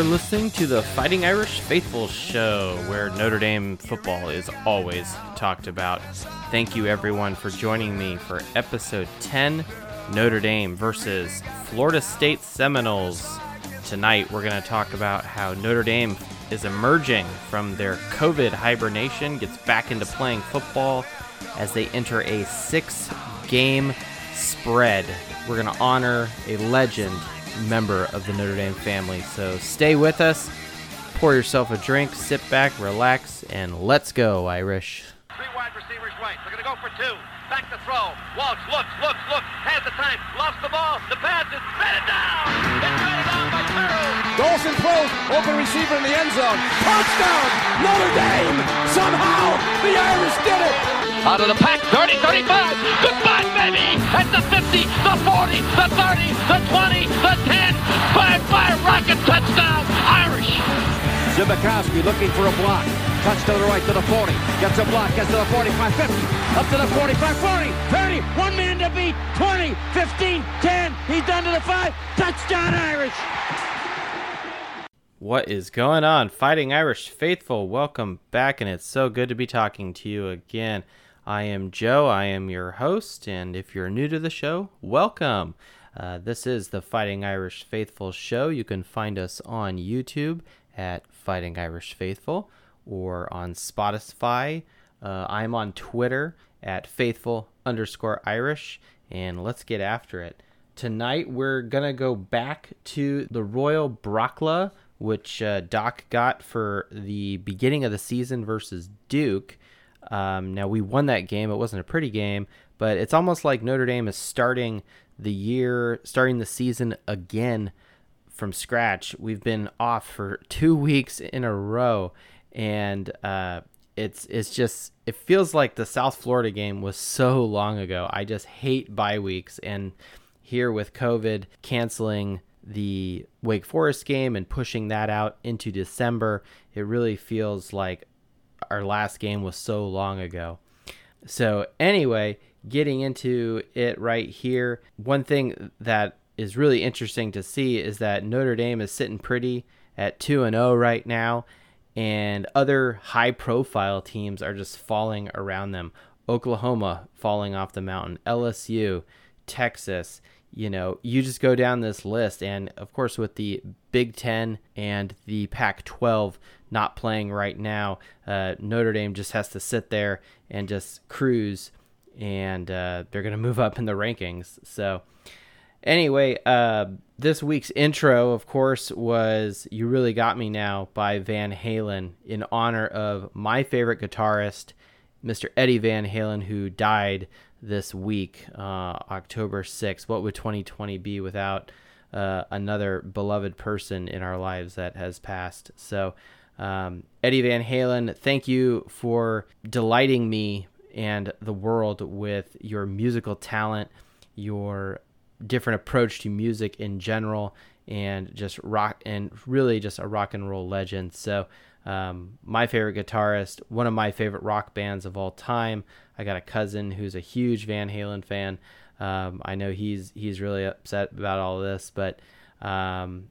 You're listening to the Fighting Irish Faithful Show, where Notre Dame football is always talked about. Thank you, everyone, for joining me for episode 10 Notre Dame versus Florida State Seminoles. Tonight, we're going to talk about how Notre Dame is emerging from their COVID hibernation, gets back into playing football as they enter a six game spread. We're going to honor a legend member of the Notre Dame family. So stay with us, pour yourself a drink, sit back, relax, and let's go, Irish. Three wide receivers right. They're going to go for two. Back to throw. Walks, looks, looks, looks. Has the time. Lost the ball. The pass is batted down. It's batted down by Peru. Dawson throws. Open receiver in the end zone. Touchdown. Notre Dame. Somehow the Irish did it. Out of the pack. 30, 35. Goodbye, baby. At the 50, the 40, the 30, the 20, the 10. Five, five, rocket touchdown. Irish. Zbikowski looking for a block. Cuts to the right to the 40. Gets a block. Gets to the 45, 50. Up to the 45, 40, 30. One man to beat. 20, 15, 10. He's down to the 5. Touchdown Irish. What is going on, Fighting Irish faithful? Welcome back, and it's so good to be talking to you again. I am Joe, I am your host, and if you're new to the show, welcome. Uh, this is the Fighting Irish Faithful show. You can find us on YouTube at Fighting Irish Faithful or on Spotify. Uh, I'm on Twitter at faithful underscore Irish, and let's get after it. Tonight, we're going to go back to the Royal Brackla which uh, Doc got for the beginning of the season versus Duke. Um, now we won that game. It wasn't a pretty game, but it's almost like Notre Dame is starting the year, starting the season again from scratch. We've been off for two weeks in a row, and uh, it's it's just it feels like the South Florida game was so long ago. I just hate bye weeks, and here with COVID canceling the Wake Forest game and pushing that out into December, it really feels like our last game was so long ago. So, anyway, getting into it right here, one thing that is really interesting to see is that Notre Dame is sitting pretty at 2 and 0 right now and other high profile teams are just falling around them. Oklahoma falling off the mountain, LSU, Texas, you know, you just go down this list, and of course, with the Big Ten and the Pac 12 not playing right now, uh, Notre Dame just has to sit there and just cruise, and uh, they're going to move up in the rankings. So, anyway, uh, this week's intro, of course, was You Really Got Me Now by Van Halen in honor of my favorite guitarist, Mr. Eddie Van Halen, who died this week, uh, October 6th. What would 2020 be without uh, another beloved person in our lives that has passed? So, um, Eddie Van Halen, thank you for delighting me and the world with your musical talent, your different approach to music in general, and just rock and really just a rock and roll legend. So, um, my favorite guitarist, one of my favorite rock bands of all time. I got a cousin who's a huge Van Halen fan. Um, I know he's he's really upset about all this, but um,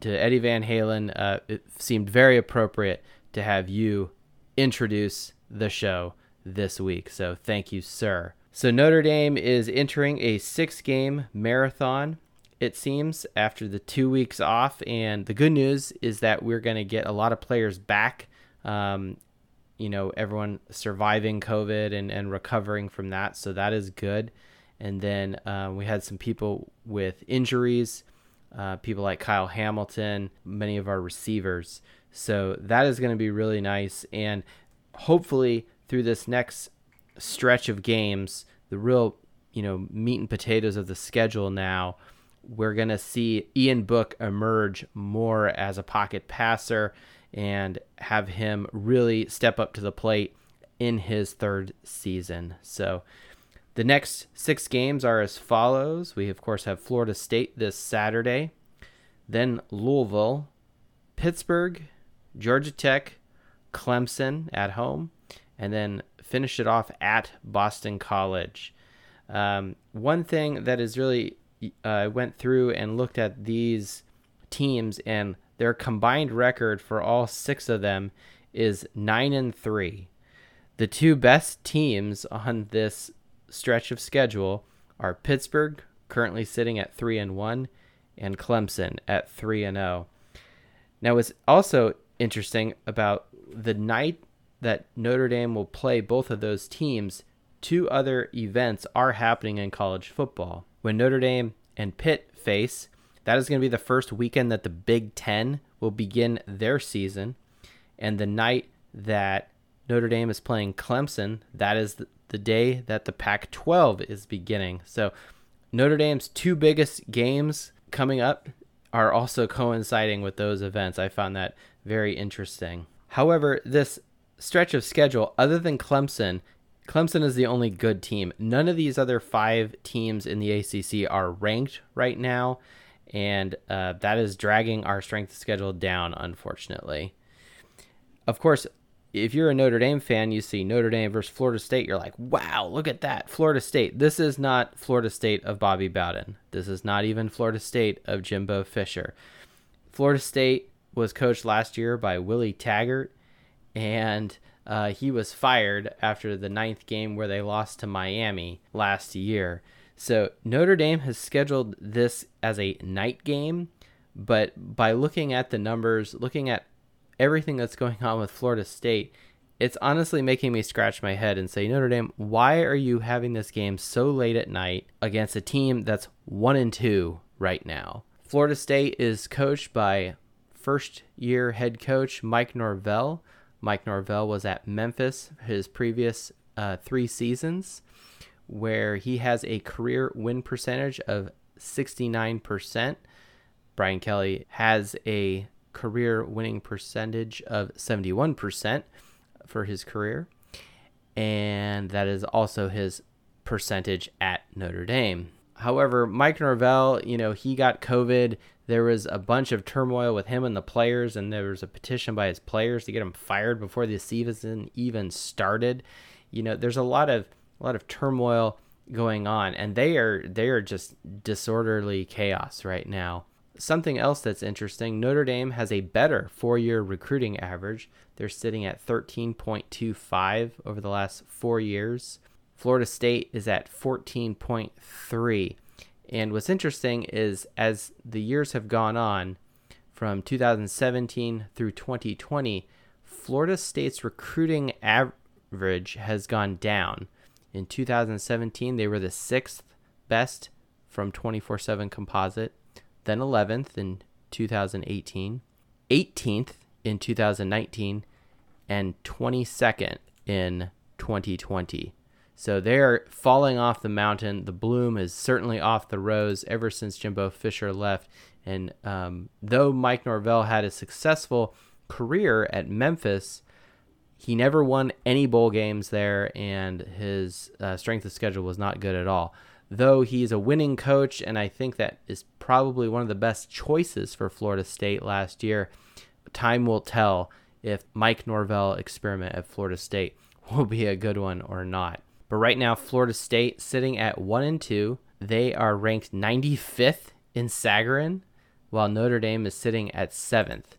to Eddie Van Halen, uh, it seemed very appropriate to have you introduce the show this week. So thank you, sir. So Notre Dame is entering a six-game marathon it seems, after the two weeks off. And the good news is that we're going to get a lot of players back. Um, you know, everyone surviving COVID and, and recovering from that. So that is good. And then uh, we had some people with injuries, uh, people like Kyle Hamilton, many of our receivers. So that is going to be really nice. And hopefully, through this next stretch of games, the real, you know, meat and potatoes of the schedule now we're going to see Ian Book emerge more as a pocket passer and have him really step up to the plate in his third season. So the next six games are as follows. We, of course, have Florida State this Saturday, then Louisville, Pittsburgh, Georgia Tech, Clemson at home, and then finish it off at Boston College. Um, one thing that is really I uh, went through and looked at these teams, and Their combined record for all six of them is 9 and 3. The two best teams on this stretch of schedule are Pittsburgh, currently sitting at 3 and 1, and Clemson at 3 and 0. Now, what's also interesting about the night that Notre Dame will play both of those teams, two other events are happening in college football. When Notre Dame and Pitt face, that is going to be the first weekend that the Big Ten will begin their season. And the night that Notre Dame is playing Clemson, that is the, day that the Pac 12 is beginning. So Notre Dame's two biggest games coming up are also coinciding with those events. I found that very interesting. However, this stretch of schedule, other than Clemson, Clemson is the only good team. None of these other five teams in the ACC are ranked right now, and uh, that is dragging our strength schedule down, unfortunately. Of course, if you're a Notre Dame fan, you see Notre Dame versus Florida State, you're like, wow, look at that. Florida State. This is not Florida State of Bobby Bowden. This is not even Florida State of Jimbo Fisher. Florida State was coached last year by Willie Taggart, and uh, he was fired after the ninth game where they lost to Miami last year. So Notre Dame has scheduled this as a night game, but by looking at the numbers, looking at everything that's going on with Florida State, it's honestly making me scratch my head and say, Notre Dame, why are you having this game so late at night against a team that's one and two right now? Florida State is coached by first year head coach Mike Norvell. Mike Norvell was at Memphis his previous uh, three seasons, where he has a career win percentage of 69%. Brian Kelly has a career winning percentage of 71% for his career. And that is also his percentage at Notre Dame. However, Mike Norvell, you know, he got COVID. There was a bunch of turmoil with him and the players, and there was a petition by his players to get him fired before the season even started. You know, there's a lot of a lot of turmoil going on, and they are they are just disorderly chaos right now. Something else that's interesting Notre Dame has a better four year recruiting average. They're sitting at 13.25 over the last four years. Florida State is at 14.3. And what's interesting is as the years have gone on, from 2017 through 2020, Florida State's recruiting average has gone down. In 2017, they were the sixth best from 24 7 composite then 11th in 2018, 18th in 2019, and 22nd in 2020. So they're falling off the mountain. The bloom is certainly off the rose ever since Jimbo Fisher left. And um, though Mike Norvell had a successful career at Memphis, he never won any bowl games there, and his uh, strength of schedule was not good at all though he's a winning coach, and I think that is probably one of the best choices for Florida State last year, time will tell if Mike Norvell experiment at Florida State will be a good one or not. But right now, Florida State sitting at one and two, they are ranked 95th in Sagarin, while Notre Dame is sitting at seventh.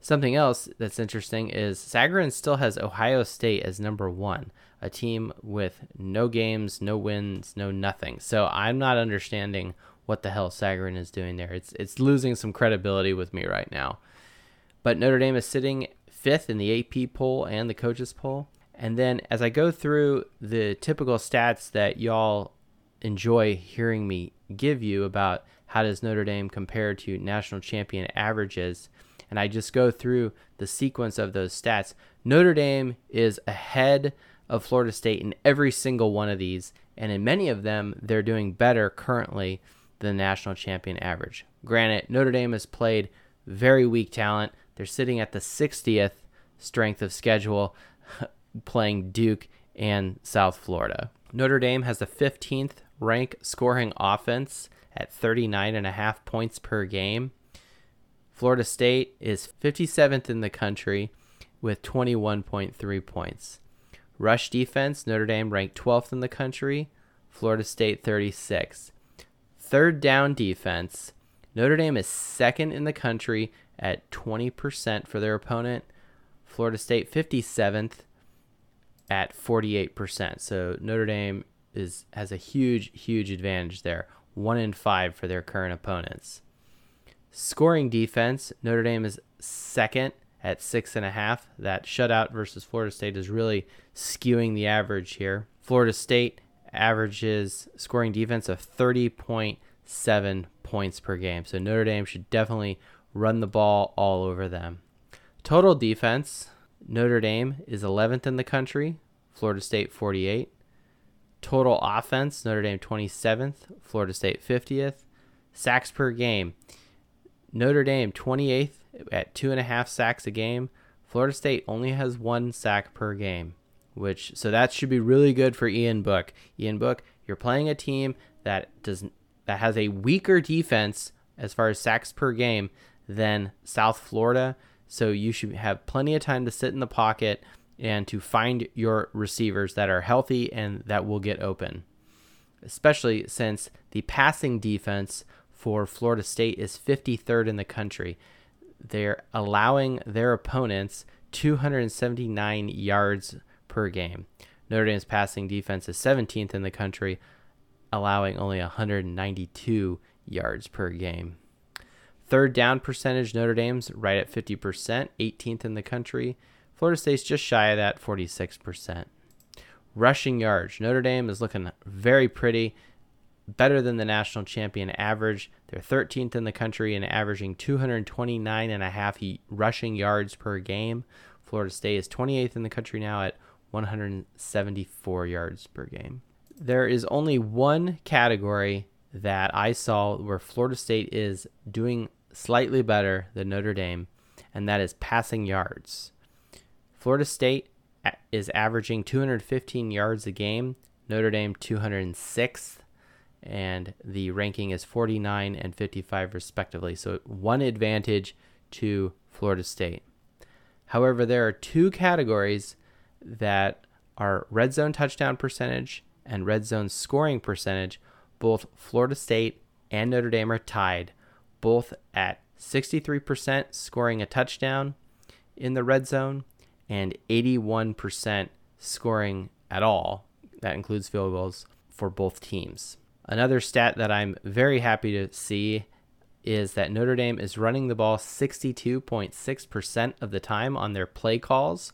Something else that's interesting is Sagarin still has Ohio State as number one a team with no games, no wins, no nothing. So I'm not understanding what the hell Sagarin is doing there. It's it's losing some credibility with me right now. But Notre Dame is sitting fifth in the AP poll and the coaches poll. And then as I go through the typical stats that y'all enjoy hearing me give you about how does Notre Dame compare to national champion averages, and I just go through the sequence of those stats, Notre Dame is ahead of Florida State in every single one of these, and in many of them, they're doing better currently than the national champion average. Granted, Notre Dame has played very weak talent. They're sitting at the 60th strength of schedule, playing Duke and South Florida. Notre Dame has the 15th rank scoring offense at 39.5 points per game. Florida State is 57th in the country with 21.3 points. Rush defense, Notre Dame ranked 12th in the country, Florida State 36. Third down defense, Notre Dame is second in the country at 20% for their opponent. Florida State 57th at 48%. So Notre Dame is has a huge, huge advantage there. One in five for their current opponents. Scoring defense, Notre Dame is second at six and a half. That shutout versus Florida State is really skewing the average here. Florida State averages scoring defense of 30.7 points per game. So Notre Dame should definitely run the ball all over them. Total defense, Notre Dame is 11th in the country, Florida State 48. Total offense, Notre Dame 27th, Florida State 50th. Sacks per game, Notre Dame 28th at two and a half sacks a game. Florida State only has one sack per game, which so that should be really good for Ian Book. Ian Book, you're playing a team that does that has a weaker defense as far as sacks per game than South Florida, so you should have plenty of time to sit in the pocket and to find your receivers that are healthy and that will get open. Especially since the passing defense for Florida State is 53rd in the country. They're allowing their opponents 279 yards per game. Notre Dame's passing defense is 17th in the country, allowing only 192 yards per game. Third down percentage, Notre Dame's right at 50%, 18th in the country. Florida State's just shy of that, 46%. Rushing yards, Notre Dame is looking very pretty, better than the national champion average. They're 13th in the country and averaging 229 and a half rushing yards per game. Florida State is 28th in the country now at 174 yards per game. There is only one category that I saw where Florida State is doing slightly better than Notre Dame, and that is passing yards. Florida State is averaging 215 yards a game, Notre Dame 206th, and the ranking is 49 and 55 respectively. So one advantage to Florida State. However, there are two categories that are red zone touchdown percentage and red zone scoring percentage. Both Florida State and Notre Dame are tied, both at 63% scoring a touchdown in the red zone and 81% scoring at all. That includes field goals for both teams. Another stat that I'm very happy to see is that Notre Dame is running the ball 62.6% of the time on their play calls.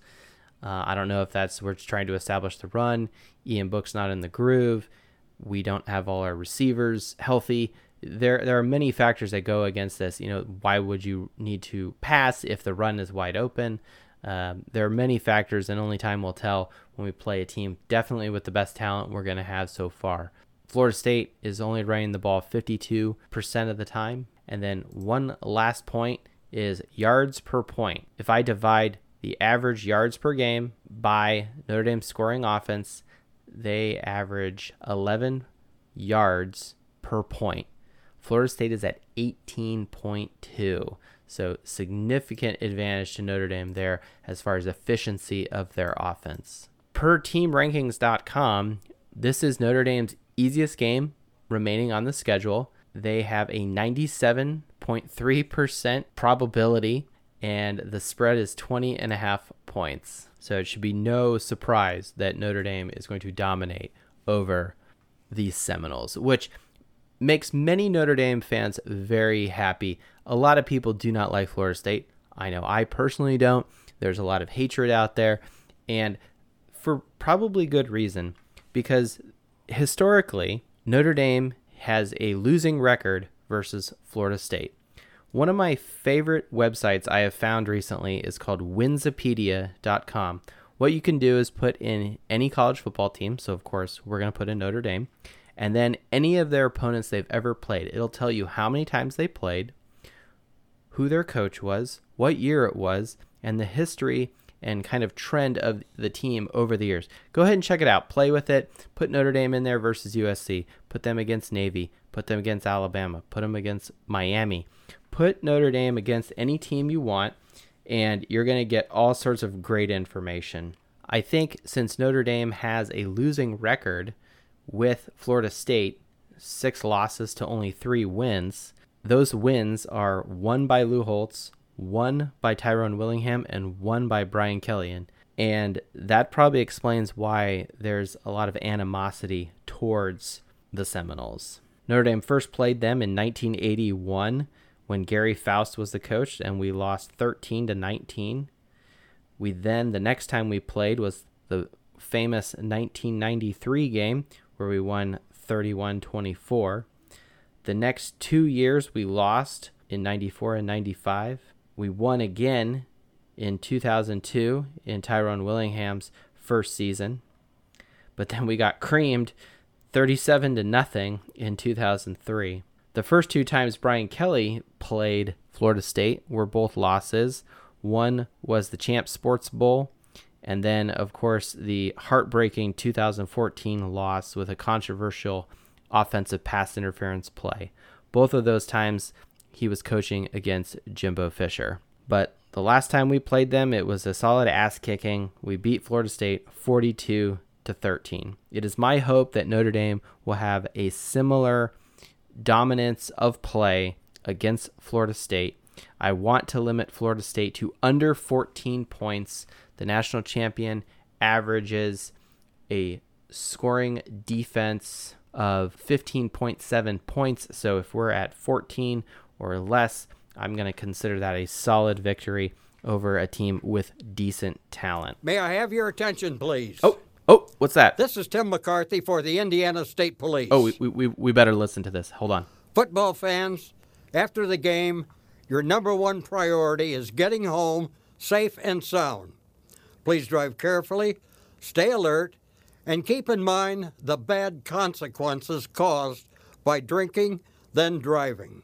Uh, I don't know if that's we're trying to establish the run. Ian Book's not in the groove. We don't have all our receivers healthy. There, there are many factors that go against this. You know, why would you need to pass if the run is wide open? Um, there are many factors, and only time will tell when we play a team. Definitely with the best talent we're going to have so far. Florida State is only running the ball 52% of the time. And then one last point is yards per point. If I divide the average yards per game by Notre Dame scoring offense, they average 11 yards per point. Florida State is at 18.2. So significant advantage to Notre Dame there as far as efficiency of their offense. Per teamrankings.com, this is Notre Dame's easiest game remaining on the schedule. They have a 97.3% probability, and the spread is 20 and a half points. So it should be no surprise that Notre Dame is going to dominate over these Seminoles, which makes many Notre Dame fans very happy. A lot of people do not like Florida State. I know I personally don't. There's a lot of hatred out there, and for probably good reason because historically, Notre Dame has a losing record versus Florida State. One of my favorite websites I have found recently is called Winsipedia.com. What you can do is put in any college football team. So, of course, we're going to put in Notre Dame. And then any of their opponents they've ever played. It'll tell you how many times they played, who their coach was, what year it was, and the history and kind of trend of the team over the years. Go ahead and check it out. Play with it. Put Notre Dame in there versus USC. Put them against Navy. Put them against Alabama. Put them against Miami. Put Notre Dame against any team you want, and you're going to get all sorts of great information. I think since Notre Dame has a losing record with Florida State, six losses to only three wins, those wins are one by Lou Holtz, one by Tyrone Willingham and one by Brian Kellyan. And, that probably explains why there's a lot of animosity towards the Seminoles. Notre Dame first played them in 1981 when Gerry Faust was the coach, and we lost 13 to 19. We then, the next time we played was the famous 1993 game where we won 31 24. The next two years we lost in 94 and 95. We won again in 2002 in Tyrone Willingham's first season. But then we got creamed 37 to nothing in 2003. The first two times Brian Kelly played Florida State were both losses. One was the Champ Sports Bowl, and then, of course, the heartbreaking 2014 loss with a controversial offensive pass interference play. Both of those times he was coaching against Jimbo Fisher. But the last time we played them, it was a solid ass kicking. We beat Florida State 42 to 13. It is my hope that Notre Dame will have a similar dominance of play against Florida State. I want to limit Florida State to under 14 points. The national champion averages a scoring defense of 15.7 points. So if we're at 14 or less, I'm going to consider that a solid victory over a team with decent talent. May I have your attention, please? Oh, oh, what's that? This is Tim McCarthy for the Indiana State Police. Oh, we, we, we better listen to this. Hold on. Football fans, after the game, your number one priority is getting home safe and sound. Please drive carefully, stay alert, and keep in mind the bad consequences caused by drinking, then driving.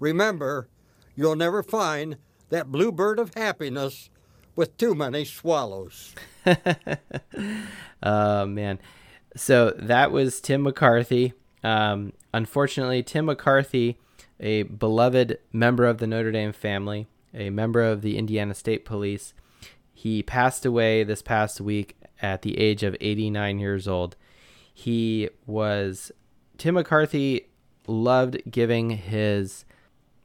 Remember, you'll never find that bluebird of happiness with too many swallows. oh, man. So that was Tim McCarthy. Um, unfortunately, Tim McCarthy, a beloved member of the Notre Dame family, a member of the Indiana State Police, he passed away this past week at the age of 89 years old. He was, Tim McCarthy loved giving his,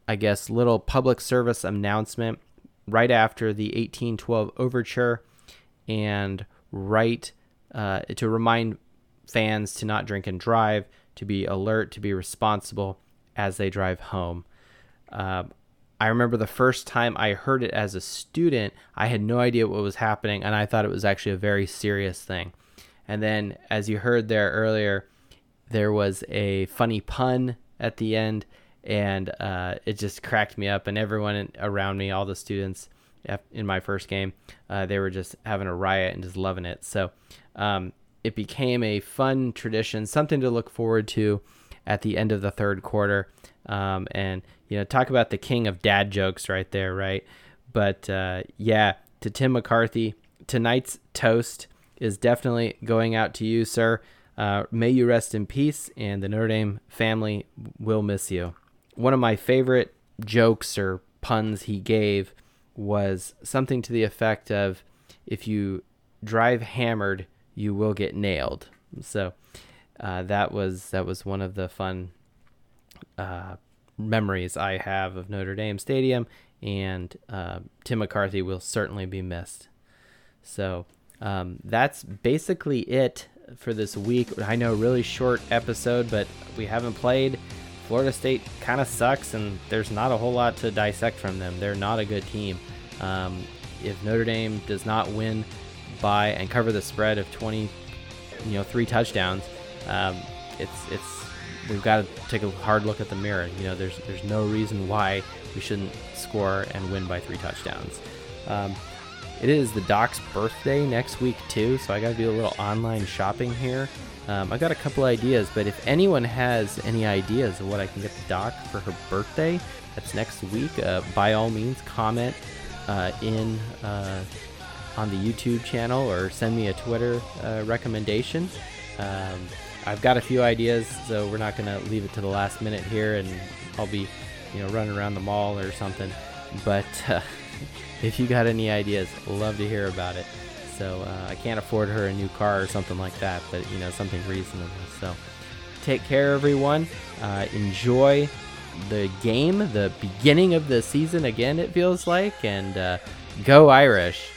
I guess, little public service announcement right after the 1812 overture and right uh, to remind fans to not drink and drive, to be alert, to be responsible as they drive home. Uh, I remember the first time I heard it as a student, I had no idea what was happening, and I thought it was actually a very serious thing. And then, as you heard there earlier, there was a funny pun at the end, and uh, it just cracked me up. And everyone around me, all the students in my first game, uh, they were just having a riot and just loving it. So um, it became a fun tradition, something to look forward to at the end of the third quarter. Um, and you know, talk about the king of dad jokes right there, right? But uh, yeah, to Tim McCarthy, tonight's toast is definitely going out to you, sir. Uh, may you rest in peace, and the Notre Dame family will miss you. One of my favorite jokes or puns he gave was something to the effect of if you drive hammered, you will get nailed. So uh, that was that was one of the fun uh, memories I have of Notre Dame Stadium, and uh, Tim McCarthy will certainly be missed. So um, that's basically it for this week. I know, really short episode, but we haven't played. Florida State kind of sucks, and there's not a whole lot to dissect from them. They're not a good team. Um, if Notre Dame does not win by and cover the spread of 20, you know, three touchdowns, um, it's it's we've got to take a hard look at the mirror. You know, there's there's no reason why we shouldn't score and win by three touchdowns. Um, it is the doc's birthday next week too, so I got to do a little online shopping here. Um, I got a couple ideas, but if anyone has any ideas of what I can get the doc for her birthday, that's next week. Uh, by all means, comment uh, in uh, on the YouTube channel or send me a Twitter uh, recommendation. Um, I've got a few ideas, so we're not gonna leave it to the last minute here, and I'll be, you know, running around the mall or something. But uh, if you got any ideas, love to hear about it. So uh, I can't afford her a new car or something like that, but you know, something reasonable. So take care, everyone. Uh, enjoy the game, the beginning of the season again. It feels like, and uh, go Irish.